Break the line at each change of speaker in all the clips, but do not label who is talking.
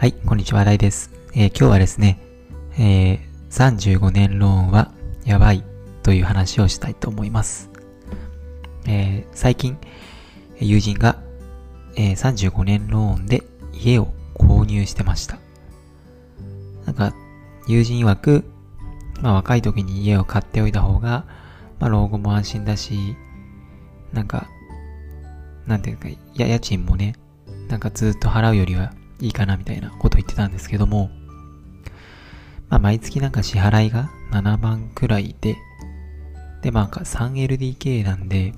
はい、こんにちは、新井です。えー今日はですね、えー35年ローンはやばいという話をしたいと思います。えー最近、友人が、えー35年ローンで家を購入してました。なんか、友人曰く、まあ若い時に家を買っておいた方が、まあ老後も安心だし、なんか、なんていうか、や、家賃もね、なんかずっと払うよりはいいかなみたいなこと言ってたんですけども、まあ毎月なんか支払いが7万くらいで、で、まあ 3LDK なんで、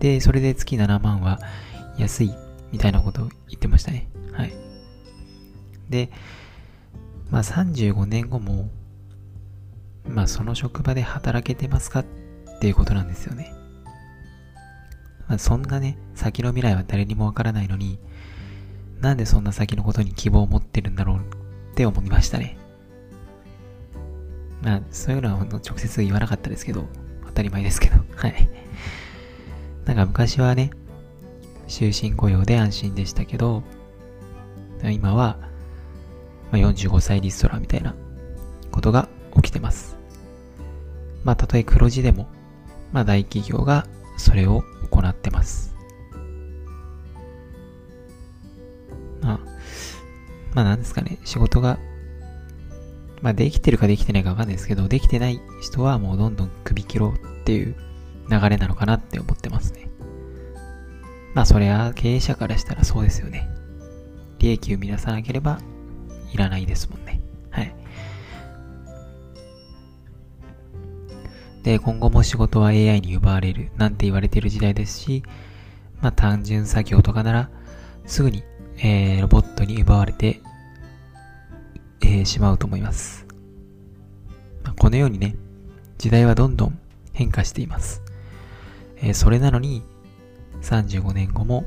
で、それで月7万は安いみたいなことを言ってましたね。はい。で、まあ35年後も、まあその職場で働けてますかっていうことなんですよね。まあそんなね、先の未来は誰にもわからないのに、なんでそんな先のことに希望を持ってるんだろうって思いましたね。まあ、そういうのは直接言わなかったですけど、当たり前ですけど、はい。なんか昔はね、終身雇用で安心でしたけど、今は、まあ、45歳リストラみたいなことが起きてます。まあ、たとえ黒字でも、まあ、大企業がそれを行ってます。まあなんですかね、仕事が、まあできてるかできてないかわかんないですけど、できてない人はもうどんどん首切ろうっていう流れなのかなって思ってますね。まあそれは経営者からしたらそうですよね。利益を生み出さなければいらないですもんね。はい。で、今後も仕事は AI に奪われるなんて言われてる時代ですし、まあ単純作業とかならすぐにえーロボットに奪われて、えーしまうと思います。まあこのようにね、時代はどんどん変化しています。えーそれなのに、35年後も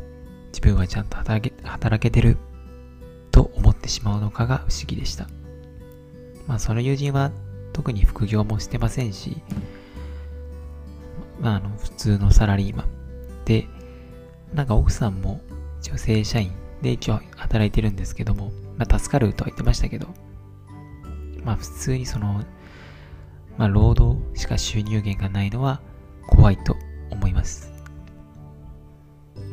自分はちゃんと働け働けてると思ってしまうのかが不思議でした。まあ、その友人は特に副業もしてませんし、まあ、あの、普通のサラリーマンで、なんか奥さんも女性社員で一応働いてるんですけども、まあ助かるとは言ってましたけど、まあ普通にその、まあ労働しか収入源がないのは怖いと思います。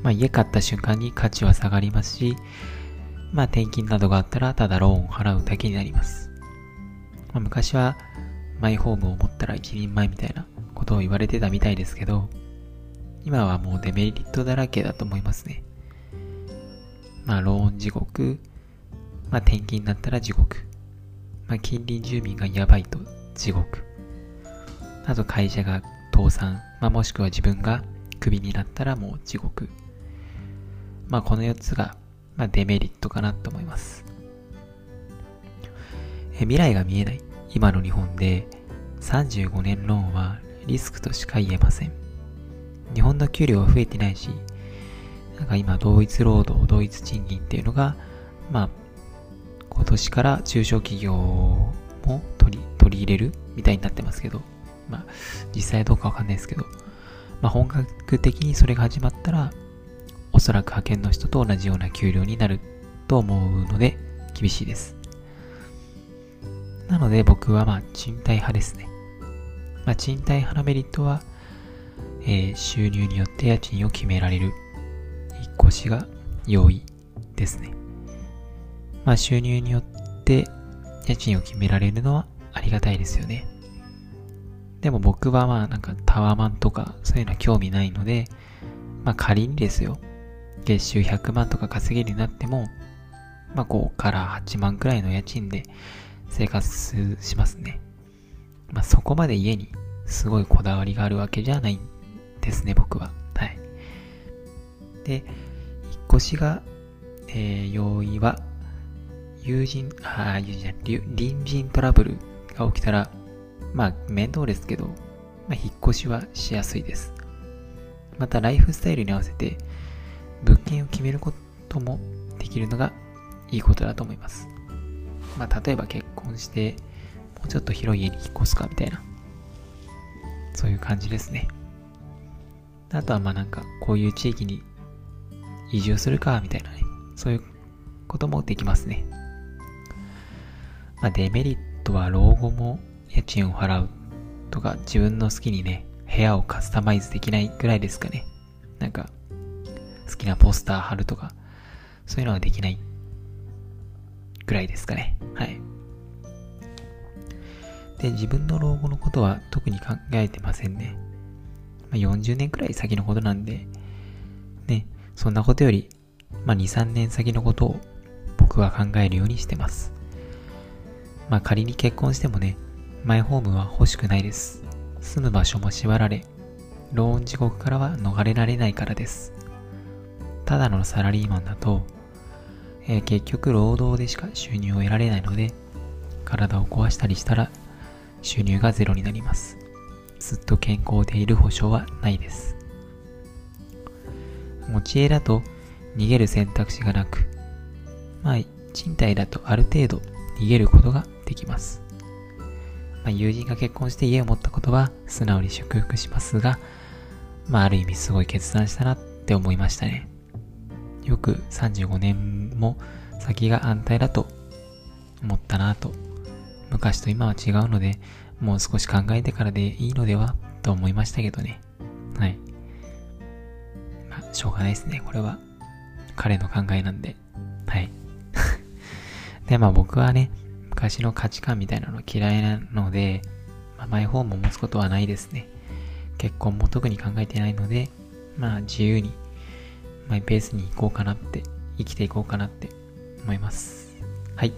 まあ家買った瞬間に価値は下がりますし、まあ転勤などがあったらただローンを払うだけになります。まあ昔はマイホームを持ったら一人前みたいなことを言われてたみたいですけど、今はもうデメリットだらけだと思いますね。まあ、ローン地獄、まあ、転勤になったら地獄。まあ、近隣住民がやばいと地獄。あと会社が倒産、まあ、もしくは自分がクビになったらもう地獄。まあ、この4つが、まあ、デメリットかなと思います。え未来が見えない今の日本で35年ローンはリスクとしか言えません。日本の給料は増えてないし、なんか今、同一労働、同一賃金っていうのが、まあ、今年から中小企業も取り、取り入れるみたいになってますけど、まあ、実際どうかわかんないですけど、まあ、本格的にそれが始まったら、おそらく派遣の人と同じような給料になると思うので、厳しいです。なので僕はまあ、賃貸派ですね。まあ、賃貸派のメリットは、えー収入によって家賃を決められる越が容易ですね。まあ収入によって家賃を決められるのはありがたいですよね。でも僕はまあなんかタワーマンとかそういうのは興味ないので、まあ仮にですよ、月収100万とか稼げるようになっても、まあ5から8万くらいの家賃で生活しますね。まあそこまで家にすごいこだわりがあるわけじゃないんですね、僕は。で、引っ越しが、えー、容易は、友人、ああ、友人じゃ、隣人トラブルが起きたら、まあ、面倒ですけど、まあ、引っ越しはしやすいです。また、ライフスタイルに合わせて、物件を決めることもできるのがいいことだと思います。まあ、例えば結婚して、もうちょっと広い家に引っ越すかみたいな、そういう感じですね。あとはまあなんか、こういう地域に移住するか、みたいなね。そういうこともできますね。まあ、デメリットは老後も家賃を払うとか自分の好きにね、部屋をカスタマイズできないぐらいですかね。なんか、好きなポスター貼るとか、そういうのはできないぐらいですかね。はい。で、自分の老後のことは特に考えてませんね。まあ、40年くらい先のことなんで、ね、そんなことより、まあ、2、3年先のことを僕は考えるようにしてます。まあ、仮に結婚してもね、マイホームは欲しくないです。住む場所も縛られ、ローン地獄からは逃れられないからです。ただのサラリーマンだと、えー、結局労働でしか収入を得られないので、体を壊したりしたら収入がゼロになります。ずっと健康でいる保証はないです。持ち家だと逃げる選択肢がなく、まあ、賃貸だとある程度逃げることができます。まあ、友人が結婚して家を持ったことは素直に祝福しますが、まあ、ある意味すごい決断したなって思いましたね。よく35年も先が安泰だと思ったなと。昔と今は違うので、もう少し考えてからでいいのではと思いましたけどね。はい。しょうがないですね。これは彼の考えなんで。はい。で、まあ僕はね、昔の価値観みたいなの嫌いなので、まあ、マイホームを持つことはないですね。結婚も特に考えてないので、まあ自由にマイペースに行こうかなって、生きていこうかなって思います。はい。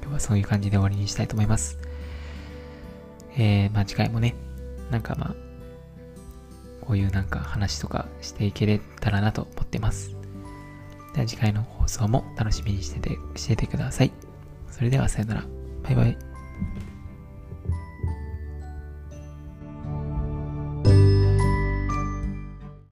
今日はそういう感じで終わりにしたいと思います。えー、まあ次回もね、なんかまあ、こういうなんか話とかしていけれたらなと思ってます。では次回の放送も楽しみにしてて、しててください。それではさよなら。バイバイ。